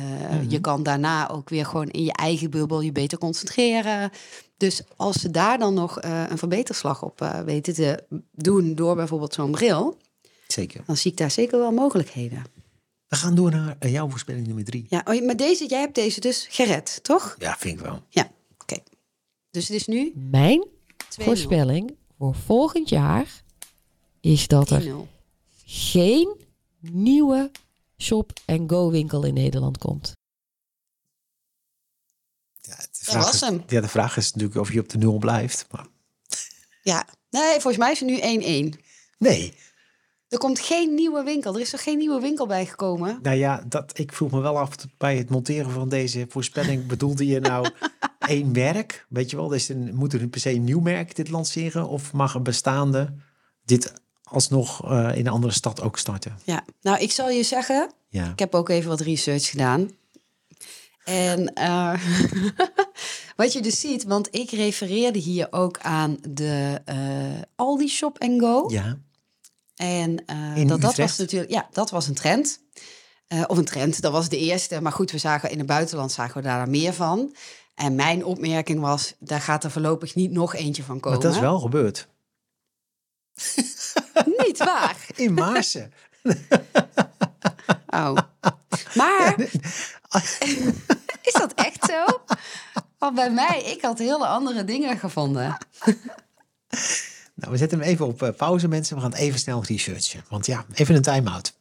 Je kan daarna ook weer gewoon in je eigen bubbel je beter concentreren. Dus als ze daar dan nog eh, een verbeterslag op eh, weten te doen door bijvoorbeeld zo'n bril, Zeker. dan zie ik daar zeker wel mogelijkheden. We gaan door naar jouw voorspelling nummer drie. Ja, oh, maar deze, jij hebt deze dus gered, toch? Ja, vind ik wel. Ja, oké. Dus het is nu 2-0. Mijn voorspelling voor volgend jaar is dat er 1-0. geen nieuwe shop-and-go winkel in Nederland komt. Ja, de Dat was is, hem. Ja, de vraag is natuurlijk of je op de nul blijft. Maar Ja, nee, volgens mij is het nu 1-1. nee, Er komt geen nieuwe winkel. Er is er geen nieuwe winkel bijgekomen. Nou ja, dat, ik vroeg me wel af bij het monteren van deze voorspelling. bedoelde je nou één merk? Weet je wel, dus een, moet er per se een nieuw merk dit lanceren? Of mag een bestaande dit alsnog eh, in een andere stad ook starten? Ja, nou, ik zal je zeggen, Ja, ik heb ook even wat research gedaan. En eh, wat je dus ziet, want ik refereerde hier ook aan de eh, Aldi Shop Go. ja. En eh, dat, dat was natuurlijk, ja, dat was een trend. Eh, of een trend, dat was de eerste. Maar goed, we zagen in het buitenland zagen we daar meer van. En mijn opmerking was, daar gaat er voorlopig niet nog eentje van komen. maar dat is wel gebeurd. Niet waar. In Maarsen. Oh. Maar is dat echt zo? Want bij mij, ik had hele andere dingen gevonden. Nou, we zetten hem even op eh, pauze, mensen. We gaan even snel researchen. Want ja, even een time-out.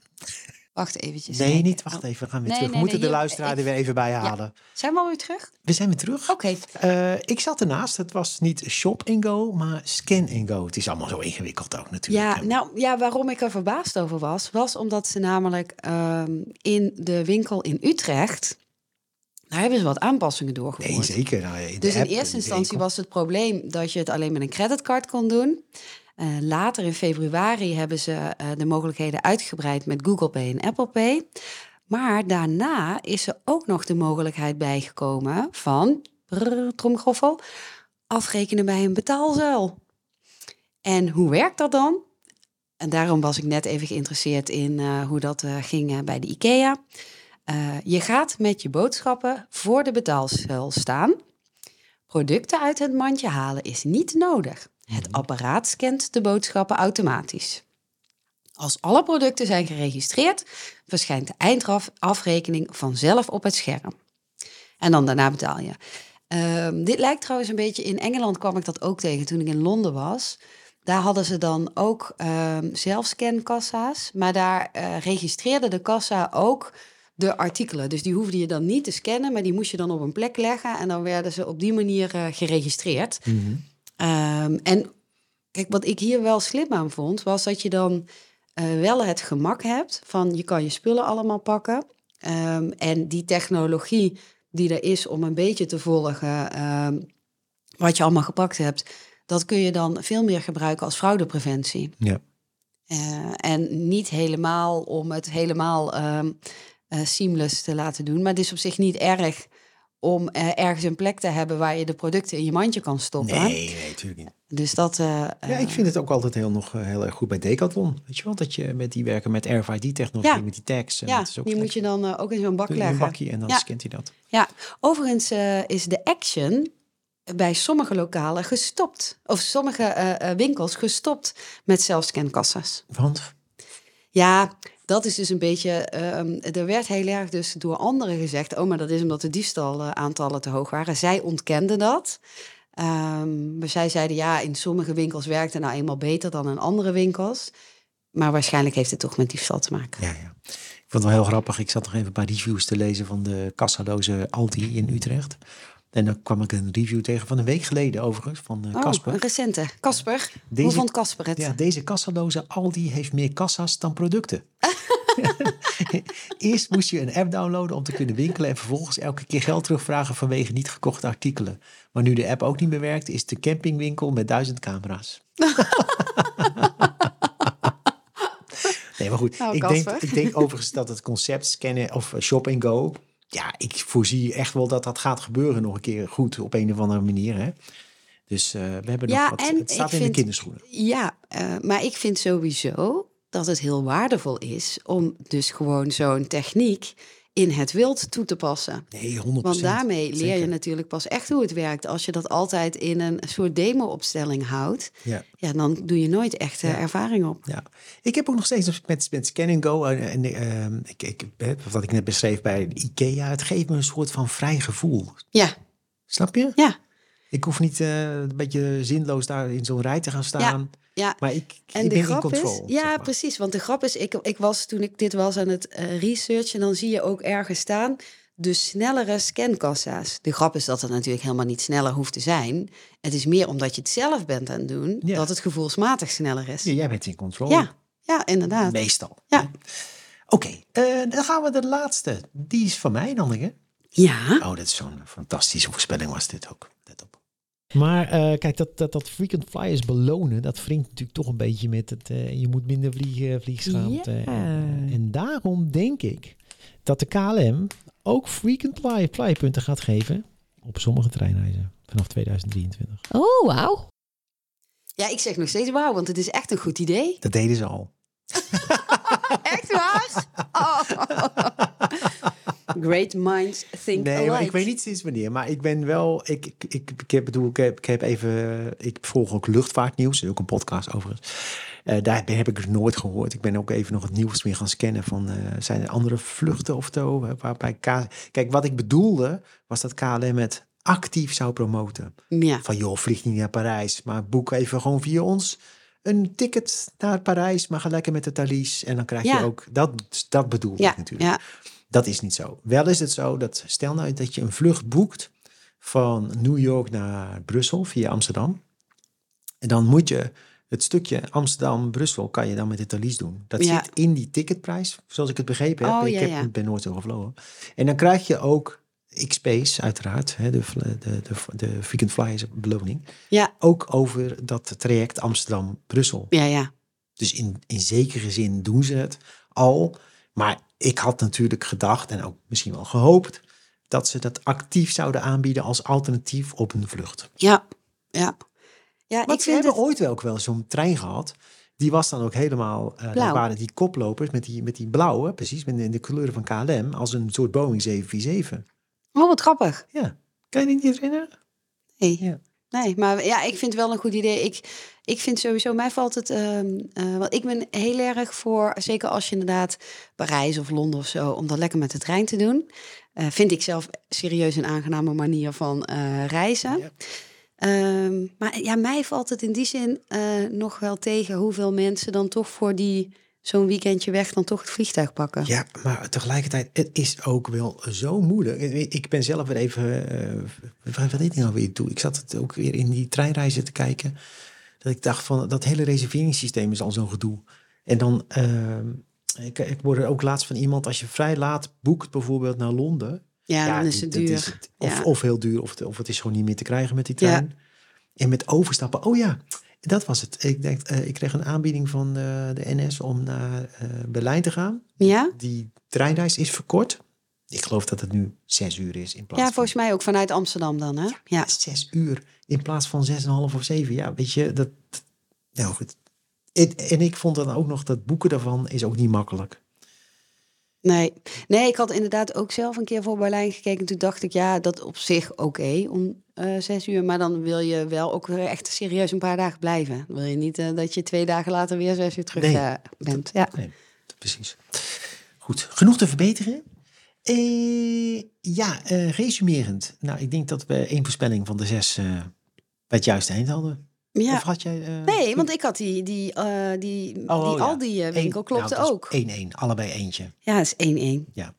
Wacht eventjes. Nee, kijken. niet. Wacht Oh. even. We gaan weer Nee, terug. We nee, moeten nee, de luisteraar er weer even bij halen. Zijn we alweer terug? We zijn weer terug. Oké. Eh, ik zat ernaast. Het was niet shop and go, maar scan go. Het is allemaal zo ingewikkeld ook natuurlijk. Ja, nou ja, waarom ik er verbaasd over was, was omdat ze namelijk ehm, in de winkel in Utrecht, daar hebben ze wat aanpassingen doorgevoerd. Nee, zeker. Nou, in Dus in eerste instantie was het probleem dat je het alleen met een creditcard kon doen. Eh, later in februari hebben ze eh, de mogelijkheden uitgebreid met Google Pay en Apple Pay. Maar daarna is er ook nog de mogelijkheid bijgekomen van, brrr, afrekenen bij een betaalzuil. En hoe werkt dat dan? En daarom was ik net even geïnteresseerd in eh, hoe dat ging bij de IKEA. Eh, je gaat met je boodschappen voor de betaalzuil staan. Producten uit het mandje halen is niet nodig. Het apparaat scant de boodschappen automatisch. Als alle producten zijn geregistreerd, verschijnt de eindafrekening vanzelf op het scherm. En dan daarna betaal je. Ehm, dit lijkt trouwens een beetje, in Engeland kwam ik dat ook tegen toen ik in Londen was. Daar hadden ze dan ook ehm zelfscankassa's, maar daar eh, registreerde de kassa ook de artikelen. Dus die hoefde je dan niet te scannen, maar die moest je dan op een plek leggen en dan werden ze op die manier eh, geregistreerd. Mhm. Ehm, en kijk, wat ik hier wel slim aan vond, was dat je dan eh, wel het gemak hebt van je kan je spullen allemaal pakken. Ehm, en die technologie die er is om een beetje te volgen ehm, wat je allemaal gepakt hebt, dat kun je dan veel meer gebruiken als fraudepreventie. Ja. Eh, en niet helemaal om het helemaal seamless te laten doen. Maar het is op zich niet erg om eh, ergens een plek te hebben waar je de producten in je mandje kan stoppen. Nee, nee, natuurlijk niet. Dus dat. eh, Ja, eh, ik vind het ook altijd heel, nog eh, heel erg goed bij Decathlon. Weet je wel, dat je met die werken met RFID-technologie, Ja. met die tags. en ja, dat is ook die moet je dan eh, ook in zo'n bak Doe je in leggen. een bakje en dan Ja. scant hij dat. Ja, overigens eh, is de Action bij sommige lokalen gestopt. Of sommige eh, eh, winkels gestopt met zelfscankassa's. Want Ja, dat is dus een beetje. ehm, er werd heel erg dus door anderen gezegd. Oh, maar dat is omdat de diefstalaantallen te hoog waren. Zij ontkenden dat. Ehm, maar zij zeiden ja, in sommige winkels werkt het nou eenmaal beter dan in andere winkels. Maar waarschijnlijk heeft het toch met diefstal te maken. Ja, ja. Ik vond het wel heel grappig. Ik zat nog even paar reviews te lezen van de kassadozen Aldi in Utrecht. En dan kwam ik een review tegen van een week geleden overigens, van eh, Oh, Casper. een recente. Casper. Hoe vond Casper het? ja, deze kassadozen Aldi heeft meer kassa's dan producten. Eerst moest je een app downloaden om te kunnen winkelen en vervolgens elke keer geld terugvragen vanwege niet gekochte artikelen. Maar nu de app ook niet meer werkt, is de campingwinkel met duizend camera's. nee, maar goed. Nou, ik, denk, ik denk overigens dat het concept scannen of shop and go, ja, ik voorzie echt wel dat dat gaat gebeuren nog een keer goed op een of andere manier. Hè? Dus eh, we hebben Ja, nog wat. en Het staat in de vind- kinderschoenen. Ja, eh, maar ik vind sowieso dat het heel waardevol is om dus gewoon zo'n techniek in het wild toe te passen. Nee, 100%. Want daarmee leer je natuurlijk pas echt hoe het werkt. Als je dat altijd in een soort demo-opstelling houdt, Ja. ja, dan doe je nooit echt eh, Ja. ervaring op. Ja, ik heb ook nog steeds met, met Scan and Go en, en ehm, ik, ik, wat ik net beschreef bij IKEA, het geeft me een soort van vrij gevoel. Ja, Snap je? ja, Ik hoef niet eh, een beetje zinloos daar in zo'n rij te gaan staan, ja. Maar ik, En ik de ben in grap control. is, ja, zeg maar. precies. Want de grap is, ik, ik was toen ik dit was aan het eh, researchen, dan zie je ook ergens staan de snellere scankassa's. De grap is dat het natuurlijk helemaal niet sneller hoeft te zijn. Het is meer omdat je het zelf bent aan het doen, Ja. dat het gevoelsmatig sneller is. Ja, jij bent in control. Ja, ja, inderdaad. Meestal. Ja. Oké, eh, dan gaan we de laatste. Die is van mij, Nanneke. Ja, Oh, dat is zo'n fantastische voorspelling was dit ook. Let op. Maar eh, kijk, dat, dat, dat frequent flyers belonen, dat wringt natuurlijk toch een beetje met het, eh, je moet minder vliegen, vliegschaamte. Ja. En, en daarom denk ik dat de KLM ook frequent fly, flypunten gaat geven op sommige treinreizen vanaf 2023. Oh, wauw. ja, ik zeg nog steeds wauw, want het is echt een goed idee. Dat deden ze al. Echt waar? Oh. Great minds think Nee, alike. ik weet niet sinds wanneer. Maar ik ben wel. Ik, ik, ik, ik bedoel, ik heb, ik heb even. Ik volg ook luchtvaartnieuws. Ook een podcast overigens. Eh, daar heb ik het nooit gehoord. Ik ben ook even nog het nieuws weer gaan scannen. Van eh, zijn er andere vluchten of zo? Waarbij K Kijk, wat ik bedoelde was dat KLM het actief zou promoten. Ja. Van joh, vlieg niet naar Parijs, maar boek even gewoon via ons een ticket naar Parijs, maar ga lekker met de Thalys. En dan krijg Ja. je ook, dat, dat bedoel Ja, ik natuurlijk. Dat is niet zo. Wel is het zo dat, stel nou dat je een vlucht boekt van New York naar Brussel via Amsterdam. En dan moet je het stukje Amsterdam-Brussel kan je dan met de Thalys doen. Dat Ja. zit in die ticketprijs, zoals ik het begrepen heb. Oh, ik ja, heb, ja. ben nooit zo gevlogen. En dan krijg je ook XP's uiteraard, hè, de, de, de, de Frequent Flyers beloning. ja, Ook over dat traject Amsterdam-Brussel. ja, ja. Dus in, in zekere zin doen ze het al. Maar ik had natuurlijk gedacht en ook misschien wel gehoopt dat ze dat actief zouden aanbieden als alternatief op een vlucht. Ja, ja. Ja, Want ik ze hebben het... ooit wel ook wel zo'n trein gehad. Die was dan ook helemaal, Blauw. waren die koplopers met die, met die blauwe, precies, met de, de kleuren van KLM, als een soort Boeing 747. Oh, wat grappig. Ja, kan je die niet herinneren? Nee. Ja. Nee, maar ja, ik vind het wel een goed idee. Ik, ik vind sowieso, mij valt het, ehm eh, want ik ben heel erg voor, zeker als je inderdaad Parijs of Londen of zo, om dat lekker met de trein te doen. Eh, vind ik zelf serieus een aangename manier van eh, reizen. Ja. Ehm, maar ja, mij valt het in die zin nog wel tegen hoeveel mensen dan toch voor die zo'n weekendje weg dan toch het vliegtuig pakken. Ja, maar tegelijkertijd, het is ook wel zo moeilijk. Ik ben zelf weer even, eh wat wat deed ik nou weer toe? Ik zat het ook weer in die treinreizen te kijken. Dat ik dacht van, dat hele reserveringssysteem is al zo'n gedoe. En dan, ehm, ik, ik hoorde ook laatst van iemand, als je vrij laat boekt bijvoorbeeld naar Londen. Ja, dan is het duur. het. Of, Ja. of heel duur, of het, of het is gewoon niet meer te krijgen met die trein. En met overstappen, oh ja, dat was het. Ik, denk, eh, ik kreeg een aanbieding van eh, de NS om naar eh, Berlijn te gaan Ja? die treinreis is verkort. Ik geloof dat het nu zes uur is in plaats Ja, volgens mij ook vanuit Amsterdam dan, hè? Ja. zes uur in plaats van zes en een half of zeven. Ja, weet je, dat. Nou goed. En ik vond dan ook nog dat boeken daarvan is ook niet makkelijk. Nee. nee, ik had inderdaad ook zelf een keer voor Berlijn gekeken. Toen dacht ik, ja, dat op zich oké om eh, zes uur. Maar dan wil je wel ook weer echt serieus een paar dagen blijven. Dan wil je niet eh, dat je twee dagen later weer zes uur terug Nee. eh, bent. Ja. Nee, precies. Goed, genoeg te verbeteren. Eh, ja, eh resumerend. Nou, ik denk dat we één voorspelling van de zes eh, bij het juiste eind hadden. ja. Of had jij... Nee, want ik had die, die, die, Oh, die ja. Aldi eh, winkel één- klopte nou, ook. 1-1, allebei eentje. Ja, dat is 1-1. Ja.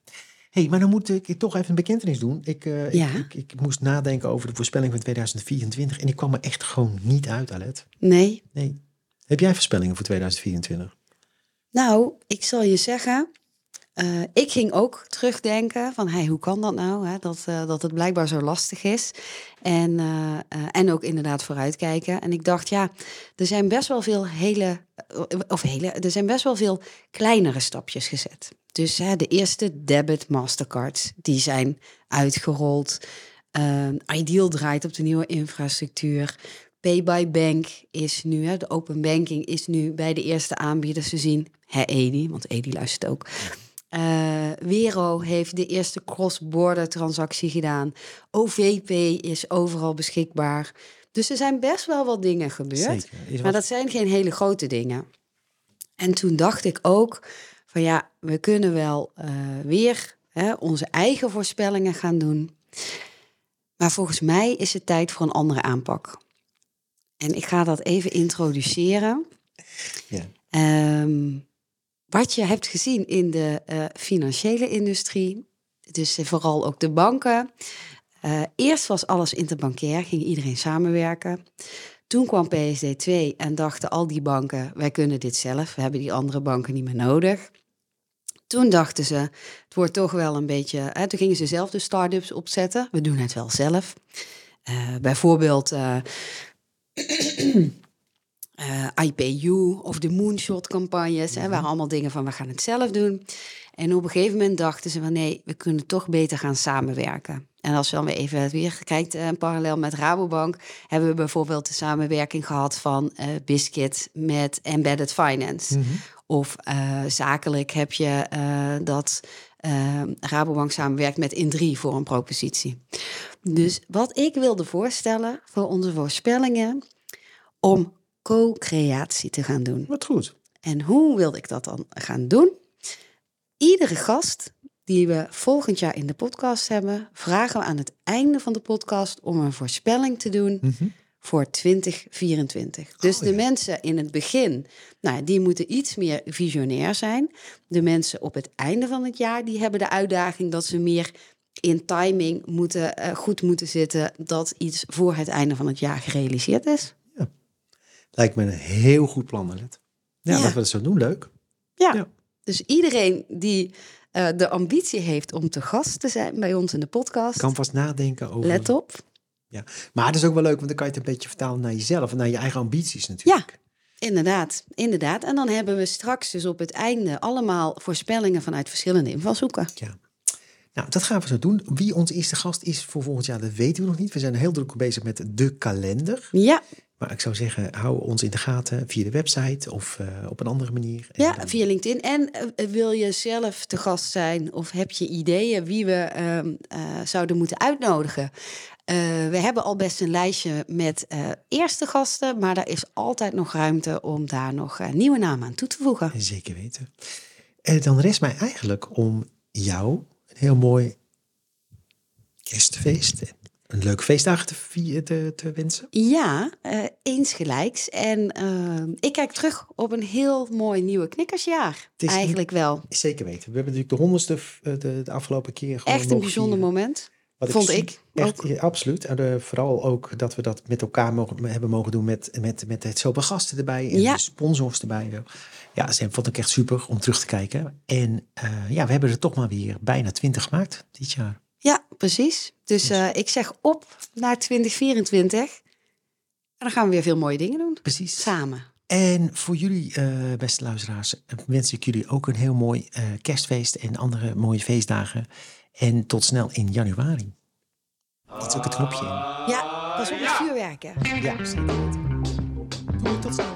hey, maar dan moet ik toch even een bekentenis doen. Ik, Ja. ik, ik, ik moest nadenken over de voorspelling van 2024 en ik kwam er echt gewoon niet uit, Alet. Nee. Nee. Heb jij voorspellingen voor 2024? Nou, ik zal je zeggen, eh, ik ging ook terugdenken van hey, hoe kan dat nou? Hè? Dat, eh, dat het blijkbaar zo lastig is. En, eh, en ook inderdaad vooruitkijken. En ik dacht, ja, er zijn best wel veel hele, of hele, er zijn best wel veel kleinere stapjes gezet. Dus de eerste debit Mastercards, die zijn uitgerold. Ideal draait op de nieuwe infrastructuur. Pay by Bank is nu, hè, de open banking is nu bij de eerste aanbieders te zien. Hè, Edi, want Edi luistert ook. Eh Wero heeft de eerste cross-border transactie gedaan. OVP is overal beschikbaar. Dus er zijn best wel wat dingen gebeurd. Maar dat zijn geen hele grote dingen. En toen dacht ik ook van ja, we kunnen wel eh, weer hè, onze eigen voorspellingen gaan doen. Maar volgens mij is het tijd voor een andere aanpak. En ik ga dat even introduceren. Ja. Ehm, wat je hebt gezien in de eh, financiële industrie, dus eh, vooral ook de banken. Eh, eerst was alles interbankair, ging iedereen samenwerken. Toen kwam PSD2 en dachten al die banken, wij kunnen dit zelf, we hebben die andere banken niet meer nodig. Toen dachten ze, het wordt toch wel een beetje, hè, toen gingen ze zelf de start-ups opzetten, we doen het wel zelf. Bijvoorbeeld eh, IPU of de moonshot-campagnes. Hè, waren allemaal dingen van we gaan het zelf doen. En op een gegeven moment dachten ze van nee, we kunnen toch beter gaan samenwerken. En als je dan weer even weer kijkt, eh, parallel met Rabobank, hebben we bijvoorbeeld de samenwerking gehad van eh Biscuit met Embedded Finance. Mhm. Of zakelijk heb je dat eh, Rabobank samenwerkt met In3 voor een propositie. Dus wat ik wilde voorstellen voor onze voorspellingen, om co-creatie te gaan doen. Wat goed. En hoe wilde ik dat dan gaan doen? Iedere gast die we volgend jaar in de podcast hebben, vragen we aan het einde van de podcast om een voorspelling te doen Mhm. voor 2024. Dus Oh, de mensen in het begin, nou, die moeten iets meer visionair zijn. De mensen op het einde van het jaar, die hebben de uitdaging dat ze meer in timing moeten, eh, goed moeten zitten, dat iets voor het einde van het jaar gerealiseerd is. Lijkt me een heel goed plan. Ja, Ja. dat we dat zo doen, leuk. Ja. Ja. Dus iedereen die eh, de ambitie heeft om te gast te zijn bij ons in de podcast, kan vast nadenken over... let op. Maar het is ook wel leuk, want dan kan je het een beetje vertalen naar jezelf en naar je eigen ambities natuurlijk. Inderdaad, inderdaad. En dan hebben we straks dus op het einde allemaal voorspellingen vanuit verschillende invalshoeken. Ja. Nou, dat gaan we zo doen. Wie ons eerste gast is voor volgend jaar, dat weten we nog niet. We zijn heel druk bezig met de kalender. Ja, Maar ik zou zeggen, hou ons in de gaten via de website of eh, op een andere manier. En ja dan- via LinkedIn. En eh, wil je zelf te gast zijn of heb je ideeën wie we ehm, eh, zouden moeten uitnodigen? We hebben al best een lijstje met eerste gasten, maar er is altijd nog ruimte om daar nog nieuwe namen aan toe te voegen. Zeker weten. En dan rest mij eigenlijk om jou een heel mooi kerstfeest, en een leuke feestdagen te, te, te wensen. Ja, eh eensgelijks. En eh, ik kijk terug op een heel mooi nieuwe knikkersjaar. Eigenlijk wel. Zeker weten. We hebben natuurlijk de honderdste eh, de, de afgelopen keer Echt een bijzonder vieren. moment. Wat vond ik Echt, ook. absoluut. En eh, vooral ook dat we dat met elkaar mogen, hebben mogen doen met, met, met het zoveel gasten erbij en Ja. de sponsors erbij. Ja, dat vond ik echt super om terug te kijken. En eh, ja, we hebben er toch maar weer bijna twintig gemaakt dit jaar. Ja, precies. Dus eh, ik zeg op naar 2024. En dan gaan we weer veel mooie dingen doen. Precies. Samen. En voor jullie, eh, beste luisteraars, wens ik jullie ook een heel mooi kerstfeest en andere mooie feestdagen. En tot snel in januari. Dit is ook het knopje in. Ja, pas op het vuurwerk. hè. Ja. Doei, tot snel.